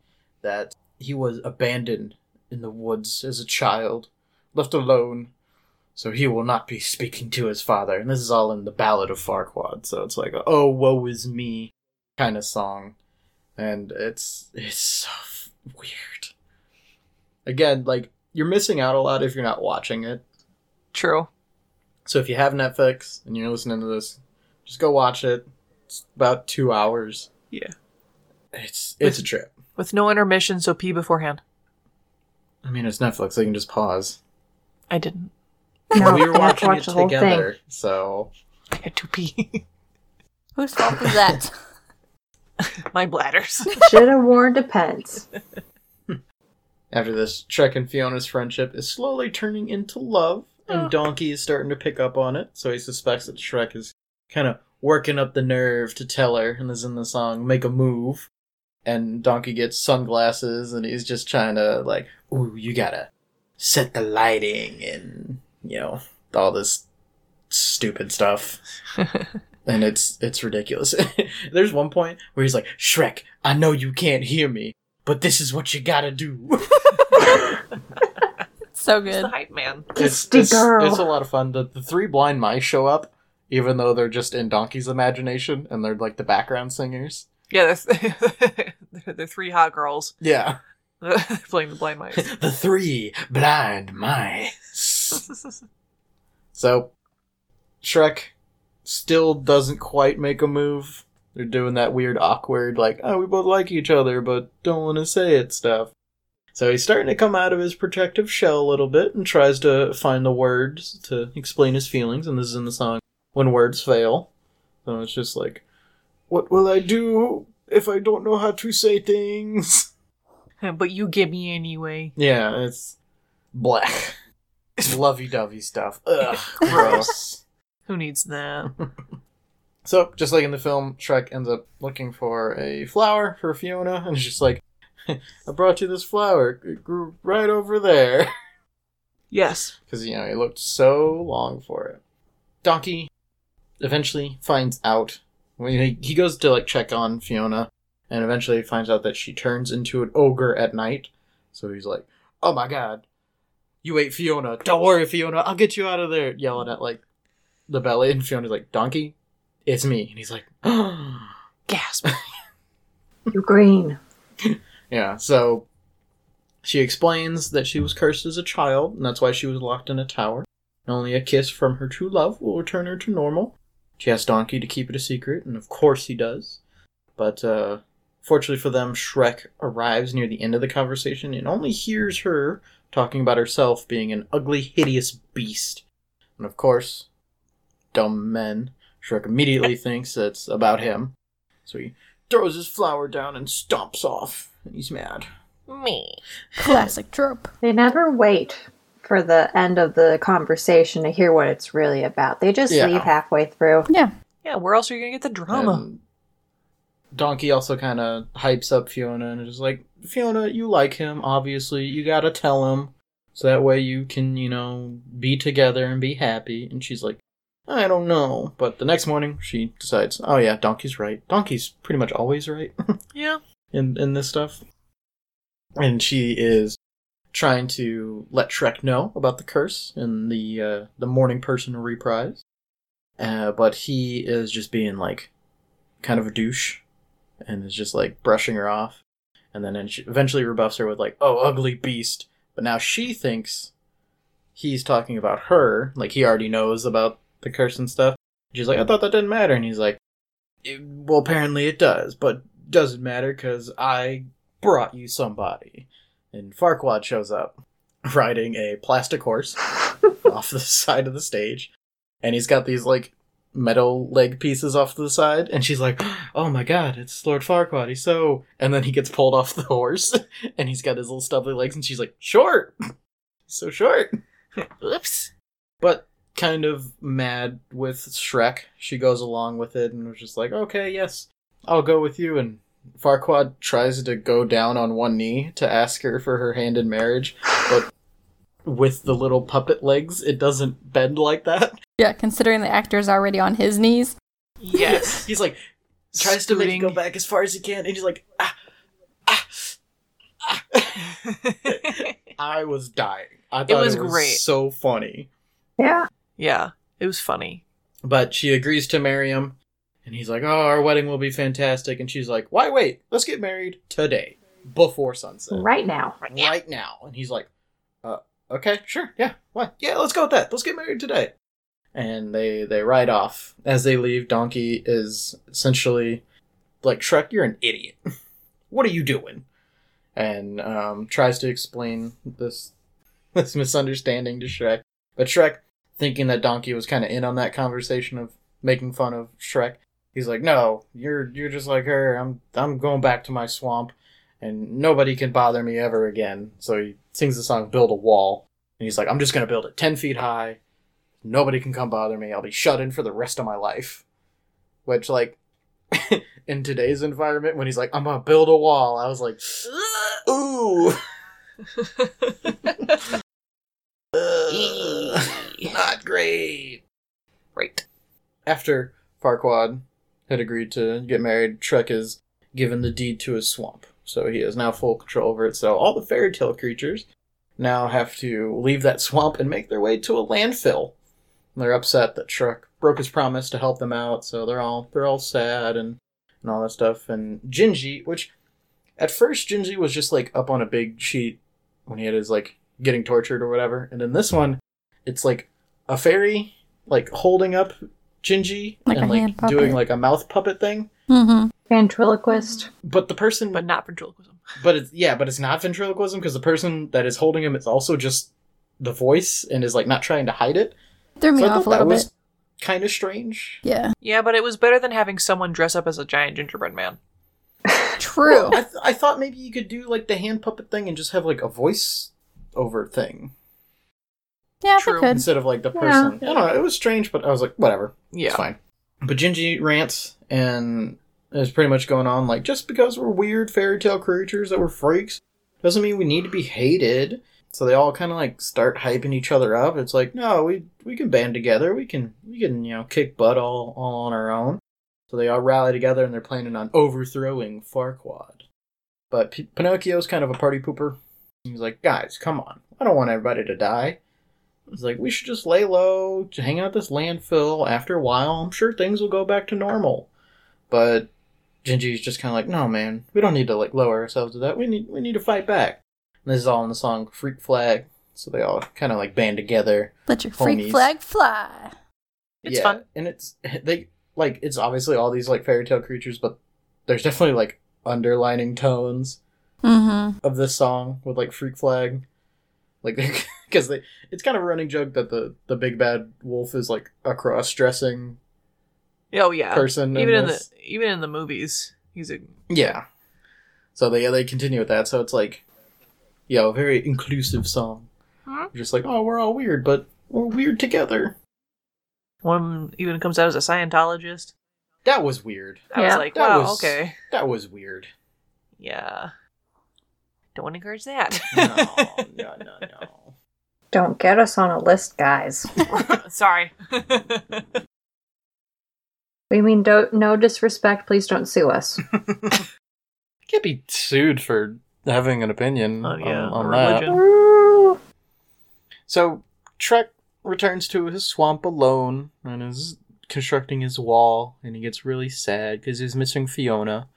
that he was abandoned in the woods as a child, left alone. So he will not be speaking to his father, and this is all in the Ballad of Farquaad. So it's like, a, oh, woe is me, kind of song, and it's it's so f- weird. again, like you're missing out a lot if you're not watching it. True. So if you have Netflix and you're listening to this, just go watch it. It's about two hours. Yeah. It's it's a trip. With no intermission, so pee beforehand. I mean, it's Netflix. They can just pause. I didn't. No, we were you have watching to watch it the whole together, so I had to pee. Whose fault is that? My bladders. Should have worn depends. after this, Shrek and Fiona's friendship is slowly turning into love, and Oh. Donkey is starting to pick up on it. So he suspects that Shrek is kind of working up the nerve to tell her, and is in the song "Make a Move." And Donkey gets sunglasses, and he's just trying to like, "Ooh, you gotta set the lighting and you know all this stupid stuff." and it's it's ridiculous. There's one point where he's like, "Shrek, I know you can't hear me, but this is what you gotta do." so It's good. the hype man. it's, it's, girl. it's a lot of fun. The, the three blind mice show up, even though they're just in Donkey's imagination, and they're like the background singers. Yeah, they're, they're, they're three hot girls Yeah, playing the blind mice. the three blind mice. So, Shrek still doesn't quite make a move. They're doing that weird, awkward, like, oh, we both like each other, but don't want to say it stuff. So he's starting to come out of his protective shell a little bit and tries to find the words to explain his feelings, and this is in the song When Words Fail. So it's just like, what will I do if I don't know how to say things? but you get me anyway. Yeah, it's black. It's lovey dovey stuff. Ugh, gross. Who needs that? So, just like in the film, Shrek ends up looking for a flower for Fiona, and it's just like, I brought you this flower. It grew right over there. Yes. Because, you know, he looked so long for it. Donkey eventually finds out. When he, he goes to, like, check on Fiona, and eventually finds out that she turns into an ogre at night. So he's like, oh my god, you ate Fiona. Don't worry, Fiona, I'll get you out of there. Yelling at, like, the belly, and Fiona's like, Donkey, it's me. And he's like, Gasp. You're green. Yeah, so she explains that she was cursed as a child, and that's why she was locked in a tower. Only a kiss from her true love will return her to normal. She asks Donkey to keep it a secret, and of course he does. But, uh, fortunately for them, Shrek arrives near the end of the conversation and only hears her talking about herself being an ugly, hideous beast. And of course, dumb men, Shrek immediately thinks it's about him. So he throws his flower down and stomps off. And he's mad. me. Classic trope. They never wait for the end of the conversation to hear what it's really about. They just Yeah. leave halfway through. Yeah. Yeah, where else are you gonna get the drama? And Donkey also kind of hypes up Fiona and is like, Fiona, you like him, obviously. You gotta tell him. So that way you can, you know, be together and be happy. And she's like, I don't know. But the next morning, she decides, oh yeah, Donkey's right. Donkey's pretty much always right. yeah. in in this stuff. And she is trying to let Shrek know about the curse in the uh, the morning person reprise. Uh, but he is just being like kind of a douche and is just like brushing her off. And then she eventually rebuffs her with like, "Oh, ugly beast." But now she thinks he's talking about her, like he already knows about the curse and stuff. She's like, "I thought that didn't matter." And he's like, "It- "Well, apparently it does, but doesn't matter because I brought you somebody. And Farquaad shows up riding a plastic horse off the side of the stage. And he's got these like metal leg pieces off to the side. And she's like, Oh my god, it's Lord Farquaad. He's so. And then he gets pulled off the horse and he's got his little stubbly legs. And she's like, Short! so short! Oops. But kind of mad with Shrek. She goes along with it and was just like, okay, yes, I'll go with you. And Farquaad tries to go down on one knee to ask her for her hand in marriage, but with the little puppet legs, it doesn't bend like that. Yeah, considering the actor's already on his knees. Yes. He's like, tries to make it go back as far as he can, and he's like, ah, ah, ah. I was dying. I thought it was was, great. so funny. Yeah. yeah, it was funny. But she agrees to marry him, and he's like, "Oh, our wedding will be fantastic." And she's like, "Why wait? Let's get married today." before sunset. Right now. Right now. And he's like, uh, okay, sure, yeah, what? Yeah, let's go with that. Let's get married today. And they they ride off. As they leave, Donkey is essentially like Shrek, you're an idiot. what are you doing? And um, tries to explain this this misunderstanding to Shrek. But Shrek, thinking that Donkey was kind of in on that conversation of making fun of Shrek, he's like, "No, you're you're just like her. I'm I'm going back to my swamp, and nobody can bother me ever again." So he sings the song "Build a Wall," and he's like, "I'm just gonna build it ten feet high. Nobody can come bother me. I'll be shut in for the rest of my life." Which, like, in today's environment, when he's like, "I'm gonna build a wall," I was like, "Ooh." Not great. right. After Farquaad had agreed to get married, Shrek is given the deed to his swamp. So he has now full control over it. So all the fairy tale creatures now have to leave that swamp and make their way to a landfill. And they're upset that Shrek broke his promise to help them out, so they're all they're all sad and, and all that stuff. And Gingy, which at first Gingy was just like up on a big sheet when he had his like getting tortured or whatever. And in this one, it's like a fairy like holding up Gingy Like and like puppet. doing like a mouth puppet thing. Mm-hmm. Ventriloquist. But the person But not ventriloquism. but it's yeah, but it's not ventriloquism because the person that is holding him is also just the voice and is like not trying to hide it. Threw me so I off thought a little that was bit. kind of strange. Yeah. Yeah, but it was better than having someone dress up as a giant gingerbread man. True. I, th- I thought maybe you could do like the hand puppet thing and just have like a voice over thing yeah, True. could. instead of like the person. Yeah. person. I don't know. It was strange, but I was like, whatever. Yeah. It's Yeah. fine. But Gingy rants and is pretty much going on like just because we're weird fairy tale creatures that we're freaks doesn't mean we need to be hated. So they all kind of like start hyping each other up. It's like, no, we we can band together. We can we can you know kick butt all all on our own. So they all rally together and they're planning on overthrowing Farquaad. But P- Pinocchio's kind of a party pooper. He's like, guys, come on. I don't want everybody to die. It's like we should just lay low, hang out this landfill. After a while, I'm sure things will go back to normal. But Gingy's just kind of like, no, man, we don't need to like lower ourselves to that. We need we need to fight back. And this is all in the song "Freak Flag," so they all kind of like band together. Let your freak flag fly. It's fun. and it's they like it's obviously all these like fairy tale creatures, but there's definitely like underlining tones Mm-hmm. of this song with like freak flag like because they it's kind of a running joke that the the big bad wolf is like a cross-dressing Oh yeah. person even in this. the even in the movies, he's a yeah so they yeah, they continue with that so it's like yeah a very inclusive song Hmm. just like oh we're all weird but we're weird together one even comes out as a Scientologist. that was weird I was like, That wow, was- okay, that was weird yeah. Don't encourage that. no no no no Don't get us on a list, guys. Sorry. We mean do- no disrespect. Please don't sue us. can't be sued for having an opinion Oh, yeah, on, on that religion. So Shrek returns to his swamp alone and is constructing his wall, and he gets really sad because he's missing Fiona.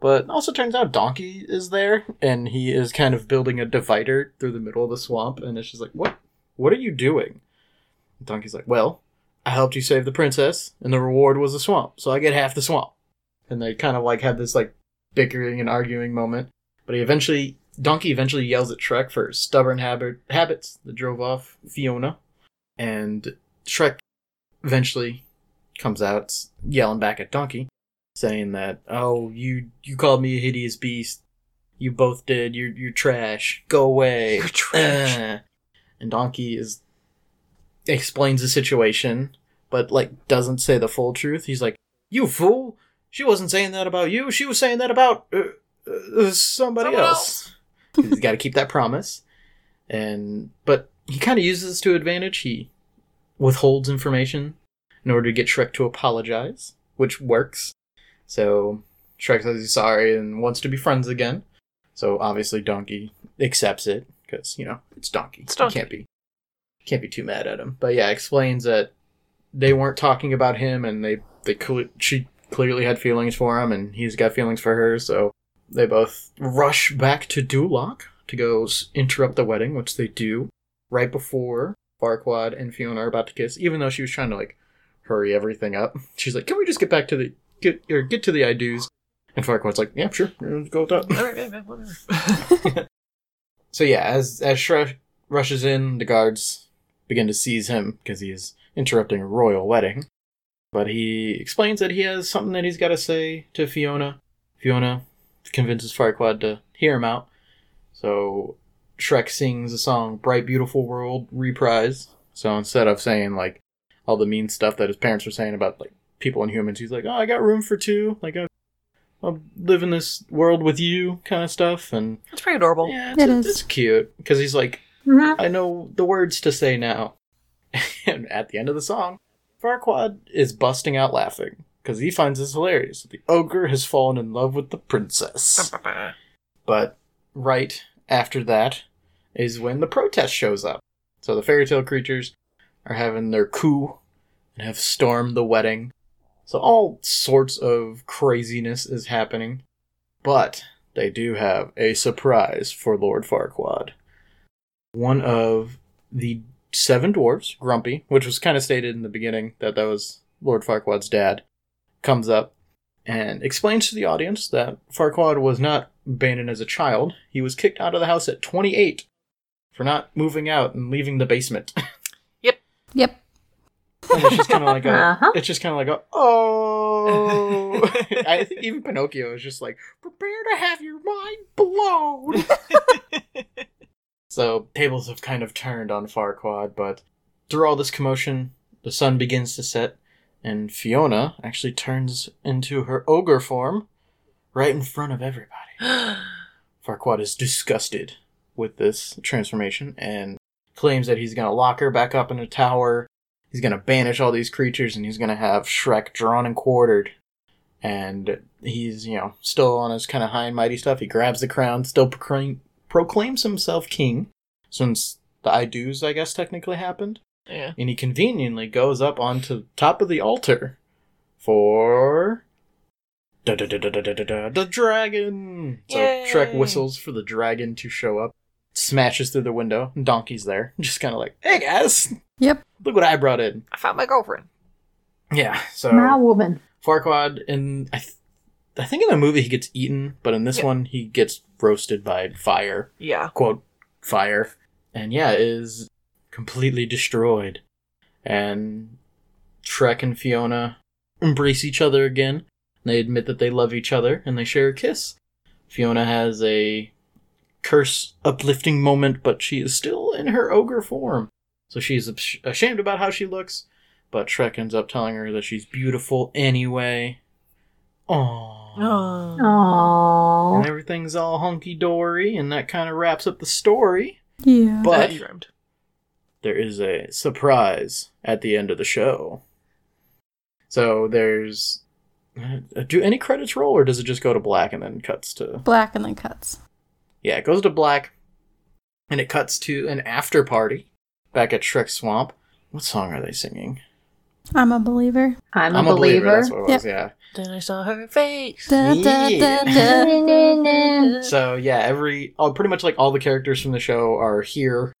But also turns out Donkey is there, and he is kind of building a divider through the middle of the swamp, and it's just like, what? What are you doing? Donkey's like, well, I helped you save the princess, and the reward was a swamp, so I get half the swamp. And they kind of like have this like bickering and arguing moment, but he eventually Donkey eventually yells at Shrek for his stubborn habit, habits that drove off Fiona, and Shrek eventually comes out yelling back at Donkey, saying that, "Oh, you you called me a hideous beast. You both did. You're you're trash. Go away. You're trash. Uh." And Donkey is explains the situation, but like doesn't say the full truth. He's like, "You fool! She wasn't saying that about you. She was saying that about uh, uh, somebody Someone else." He's got to keep that promise, and but he kind of uses this to advantage. He withholds information in order to get Shrek to apologize, which works. So Shrek says he's sorry and wants to be friends again. So obviously Donkey accepts it because you know it's Donkey. It's Donkey. You can't be can't be too mad at him. But yeah, explains that they weren't talking about him and they they she clearly had feelings for him and he's got feelings for her. So they both rush back to Duloc to go interrupt the wedding, which they do right before Farquaad and Fiona are about to kiss. Even though she was trying to like hurry everything up, she's like, "Can we just get back to the get or get to the I do's?" And Farquaad's like, "Yeah, sure, let's go with that." Alright, yeah, yeah, whatever. So yeah, as as Shrek rushes in, the guards begin to seize him because he is interrupting a royal wedding. But he explains that he has something that he's got to say to Fiona. Fiona convinces Farquaad to hear him out. So Shrek sings a song, "Bright Beautiful World" reprise. So instead of saying like all the mean stuff that his parents were saying about like people and humans, he's like, "Oh, I got room for two. Like I, I'll live in this world with you," kind of stuff. And It's pretty adorable. yeah, it's, It it's is. cute because he's like, Mhm. I know the words to say now. and at the end of the song, Farquaad is busting out laughing because he finds this hilarious. The ogre has fallen in love with the princess. But right after that is when the protest shows up. So the fairy tale creatures are having their coup and have stormed the wedding. So all sorts of craziness is happening. But they do have a surprise for Lord Farquaad. One of the seven dwarves, Grumpy, which was kind of stated in the beginning that that was Lord Farquaad's dad, comes up and explains to the audience that Farquaad was not abandoned as a child. He was kicked out of the house at 28 for not moving out and leaving the basement. Yep. And it's just kind of like a, Uh-huh. it's just kind of like a, oh. I think even Pinocchio is just like, prepare to have your mind blown. so tables have kind of turned on Farquaad, but through all this commotion, the sun begins to set, and Fiona actually turns into her ogre form right in front of everybody. Farquaad is disgusted with this transformation and claims that he's going to lock her back up in a tower. He's going to banish all these creatures and he's going to have Shrek drawn and quartered. And he's, you know, still on his kind of high and mighty stuff. He grabs the crown, still proclaim- proclaims himself king, since the I do's, I guess, technically happened. Yeah. And he conveniently goes up onto top of the altar for da da da da da da da da the dragon. So Yay. Shrek whistles for the dragon to show up, smashes through the window, and Donkey's there, just kind of like, "Hey guys, Yep. look what I brought in." I found my girlfriend. Yeah. So My woman. Farquaad, and I, th- I think in the movie he gets eaten, but in this Yeah. one he gets roasted by fire. Yeah. quote fire and yeah is completely destroyed and Shrek and Fiona embrace each other again they admit that they love each other and they share a kiss Fiona has a curse uplifting moment but she is still in her ogre form so she's ash- ashamed about how she looks but Shrek ends up telling her that she's beautiful anyway Aww. Oh. Aww. And everything's all hunky dory, and that kind of wraps up the story. Yeah. But That trimmed. There is a surprise at the end of the show. So there's. uh, Do any credits roll, or does it just go to black and then cuts to. Black and then cuts. Yeah, it goes to black, and it cuts to an after party back at Shrek Swamp. What song are they singing? I'm a believer. I'm a, believer. That's what it was, yeah. Then I saw her face. Da, da, da, da. So yeah, every oh, pretty much like all the characters from the show are here,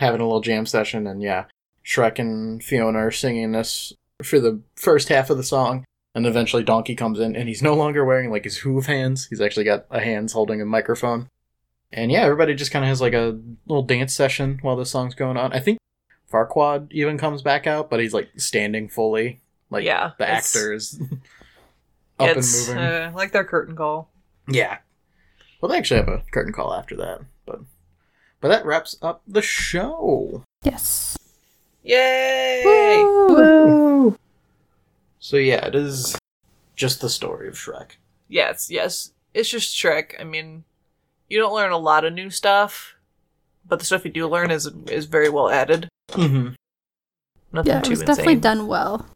having a little jam session, and yeah, Shrek and Fiona are singing this for the first half of the song, and eventually Donkey comes in, and he's no longer wearing like his hoof hands; he's actually got a hands holding a microphone, and yeah, everybody just kind of has like a little dance session while the song's going on. I think Farquaad even comes back out, but he's like standing fully, like Yeah, the actors up and moving. uh, like their curtain call. Yeah. Well, they actually have a curtain call after that, but but that wraps up the show. Yes. Yay! Woo. Woo! So yeah, it is just the story of Shrek. Yes, yes. It's just Shrek. I mean, you don't learn a lot of new stuff, but the stuff you do learn is is very well added. Mm-hmm. Nothing Yeah, it was insane. definitely done well.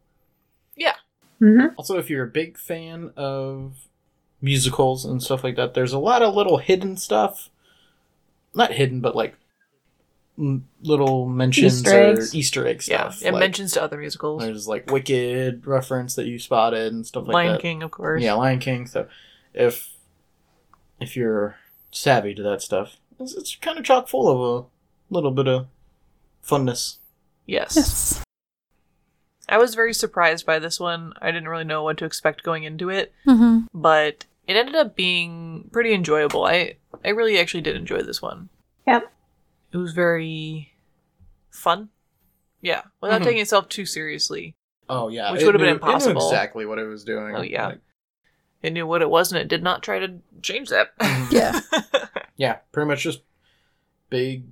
Yeah. hmm Also, if you're a big fan of musicals and stuff like that, there's a lot of little hidden stuff. Not hidden, but like little mentions Easter or eggs. Easter egg Yeah, stuff. it like, mentions to other musicals. There's like Wicked reference that you spotted and stuff like Lion that. Lion King, of course. Yeah, Lion King. So if if you're savvy to that stuff, it's, it's kind of chock full of a little bit of funness. Yes. Yes. I was very surprised by this one. I didn't really know what to expect going into it, Mm-hmm. but it ended up being pretty enjoyable. I I really actually did enjoy this one. Yep. It was very fun. Yeah, without Mhm. taking itself too seriously. Oh yeah, Which would've been knew- It impossible. knew exactly what it was doing. Oh, yeah. Like, It knew what it was and it did not try to change that. Yeah. yeah, pretty much just big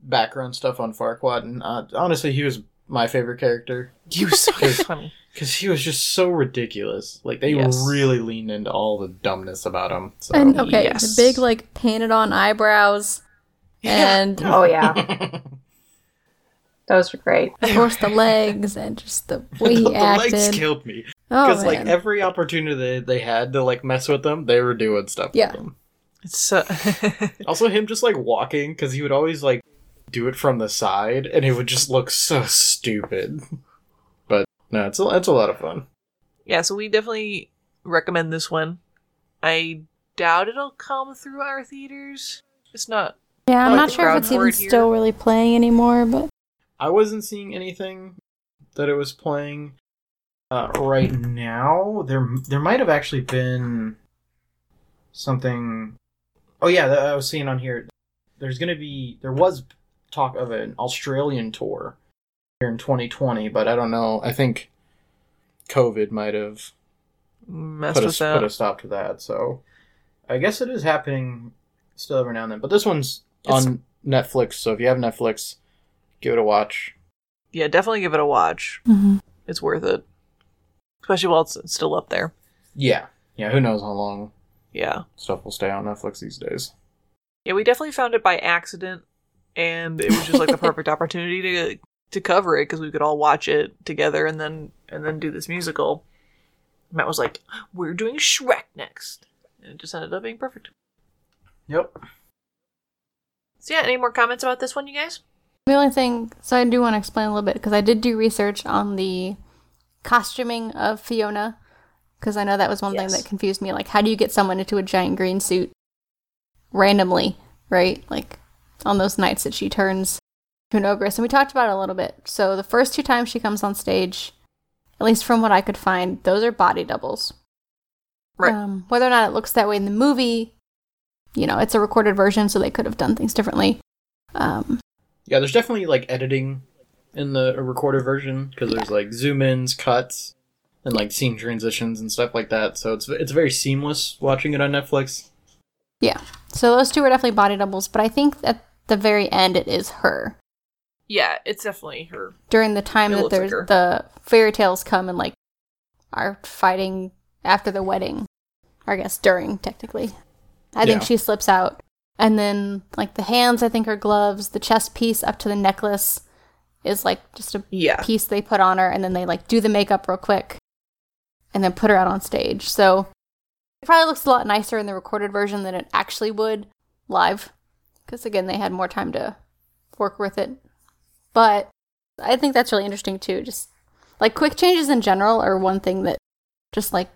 background stuff on Farquaad, and uh, honestly, he was my favorite character he was so Because- funny. because he was just so ridiculous. Like they Yes. really leaned into all the dumbness about him. So. And okay, Yes. the big like painted on eyebrows, and Oh yeah, those were great. of course the legs, and just the way he the acted. legs killed me oh because man, like every opportunity they, they had to like mess with them, they were doing stuff Yeah. with them. It's so Also, him just like walking because he would always like do it from the side, and it would just look so stupid. But no, it's a it's a lot of fun. Yeah, so we definitely recommend this one. I doubt it'll come through our theaters. It's not yeah, I'm like not sure if it's even here. still really playing anymore, but I wasn't seeing anything that it was playing uh, right now. There there might have actually been something. Oh yeah, that I was seeing on here. There's gonna be there was talk of an Australian tour here in 2020, but I don't know. I think COVID might have messed put a, with put a stop to that. So I guess it is happening still every now and then. But this one's It's- on Netflix, so if you have Netflix, give it a watch. Yeah, definitely give it a watch. Mhm. It's worth it. Especially while it's still up there. Yeah, yeah. Who knows how long Yeah. stuff will stay on Netflix these days? Yeah, we definitely found it by accident and it was just like the perfect opportunity to to cover it because we could all watch it together and then and then do this musical. Matt was like, "We're doing Shrek next." And it just ended up being perfect. Yep. So yeah, any more comments about this one, you guys? the only thing. So I do want to explain a little bit because I did do research on the costuming of Fiona because I know that was one Yes. thing that confused me. Like, how do you get someone into a giant green suit randomly, right? Like on those nights that she turns to an ogress, and we talked about it a little bit. So the first two times she comes on stage, at least from what I could find, those are body doubles. Right. Um, whether or not it looks that way in the movie, you know, it's a recorded version, so they could have done things differently. Um, Yeah, there's definitely like editing in the recorded version because there's like zoom ins, cuts, and like scene transitions and stuff like that. So it's it's very seamless watching it on Netflix. Yeah. So those two are definitely body doubles, but I think at the very end it is her. Yeah, it's definitely her. During the time It that looks like there's the fairy tales come and like are fighting after the wedding, or I guess during technically. I think she slips out, and then like the hands I think are gloves. The chest piece up to the necklace is like just a Yeah. piece they put on her and then they like do the makeup real quick and then put her out on stage. So it probably looks a lot nicer in the recorded version than it actually would live because again they had more time to work with it. But I think that's really interesting too. Just like quick changes in general are one thing that just like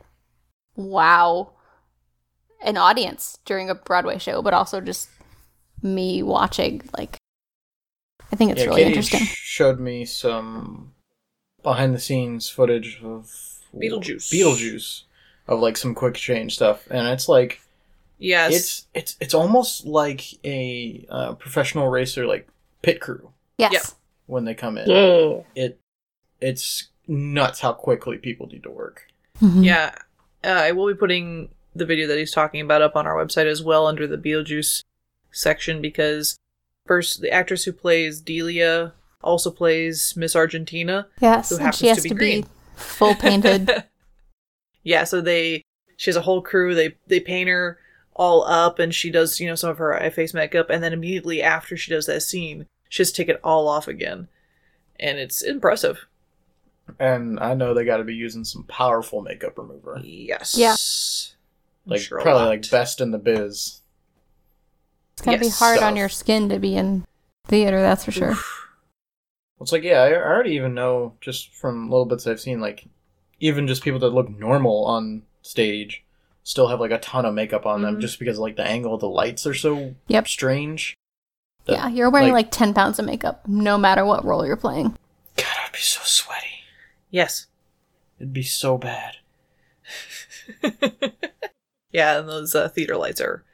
wow an audience during a Broadway show, but also just me watching like I think it's yeah, really Katie interesting. showed me some behind the scenes footage of Beetlejuice. Beetlejuice of like some quick change stuff, and it's like Yes. it's it's it's almost like a uh, professional racer like pit crew Yes. Yep. when they come in. Yeah. It it's nuts how quickly people need to work. Mhm. Yeah, uh, I will be putting the video that he's talking about up on our website as well under the Beetlejuice section because first the actress who plays Delia also plays Miss Argentina. Yes, Who and happens she has to be to green. be full painted. yeah, so they she has a whole crew. They they paint her all up, and she does you know some of her eye face makeup, and then immediately after she does that scene, she has to take it all off again, and it's impressive. And I know they got to be using some powerful makeup remover, Yes. Yeah. Like sure probably like best in the biz. It's gonna be hard stuff. on your skin to be in theater, that's for sure. It's like yeah, I I already even know just from little bits I've seen, like even just people that look normal on stage still have like a ton of makeup on them Mhm. just because like the angle of the lights are so Yep. strange. The- yeah, you're wearing like- like 10 pounds of makeup no matter what role you're playing. God, I'd be so sweaty. Yes. It'd be so bad. yeah, and those uh, theater lights are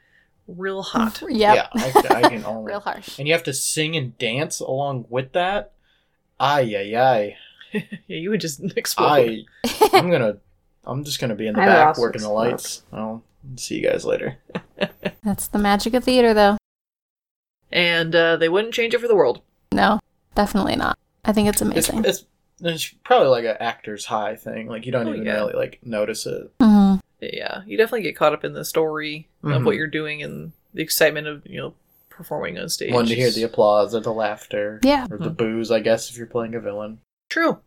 real hot. Yep. Yeah, I, I can only. Real harsh. And you have to sing and dance along with that. Ay ay ay. yeah, you would just explode. I I'm gonna I'm just gonna be in the I back working the explode. lights. I'll see you guys later. That's the magic of theater, though. And uh, they wouldn't change it for the world. No, definitely not. I think it's It's, amazing. it's it's probably like an actor's high thing. Like you don't Oh, even yeah. really like notice it. hmm Yeah, you definitely get caught up in the story of Mhm. what you're doing and the excitement of you know performing on stage. One to hear the applause or the laughter. Yeah. Or the boos, I guess, if you're playing a villain. True.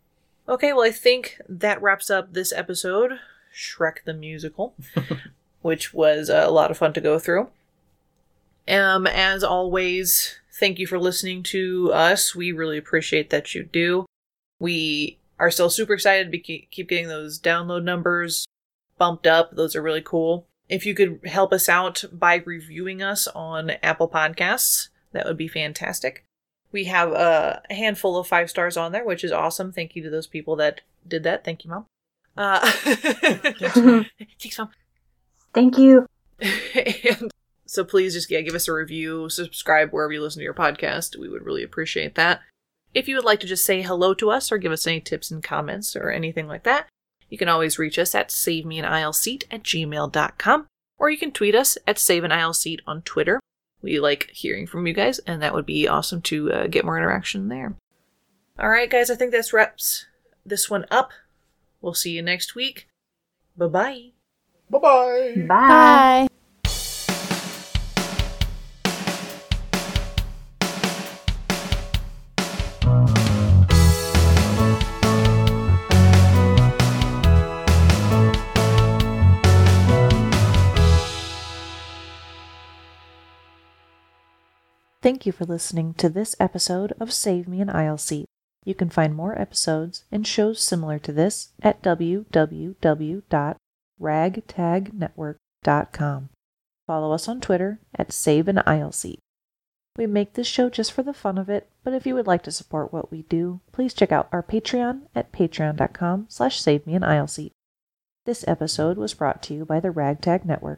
Okay, well, I think that wraps up this episode, Shrek the Musical, which was uh, a lot of fun to go through. Um, as always, thank you for listening to us. We really appreciate that you do. We are still super excited to be, keep getting those download numbers bumped up. Those are really cool. If you could help us out by reviewing us on Apple Podcasts, that would be fantastic. We have a handful of five stars on there, which is awesome. Thank you to those people that did that. Thank you, Mom. Uh, thanks, Mom. Thank you. and so please just yeah, give us a review, subscribe wherever you listen to your podcast. We would really appreciate that. If you would like to just say hello to us or give us any tips and comments or anything like that, you can always reach us at savemeanaisleseat at gmail.com or you can tweet us at saveanaisleseat on Twitter. We like hearing from you guys, and that would be awesome to uh, get more interaction there. All right, guys, I think this wraps this one up. We'll see you next week. Bye bye. Bye bye. Bye. Bye. Thank you for listening to this episode of Save Me an Aisle Seat. You can find more episodes and shows similar to this at www.ragtagnetwork.com. Follow us on Twitter at Save an Aisle Seat. We make this show just for the fun of it, but if you would like to support what we do, please check out our Patreon at patreon.com slash save me an aisle seat. This episode was brought to you by the Ragtag Network.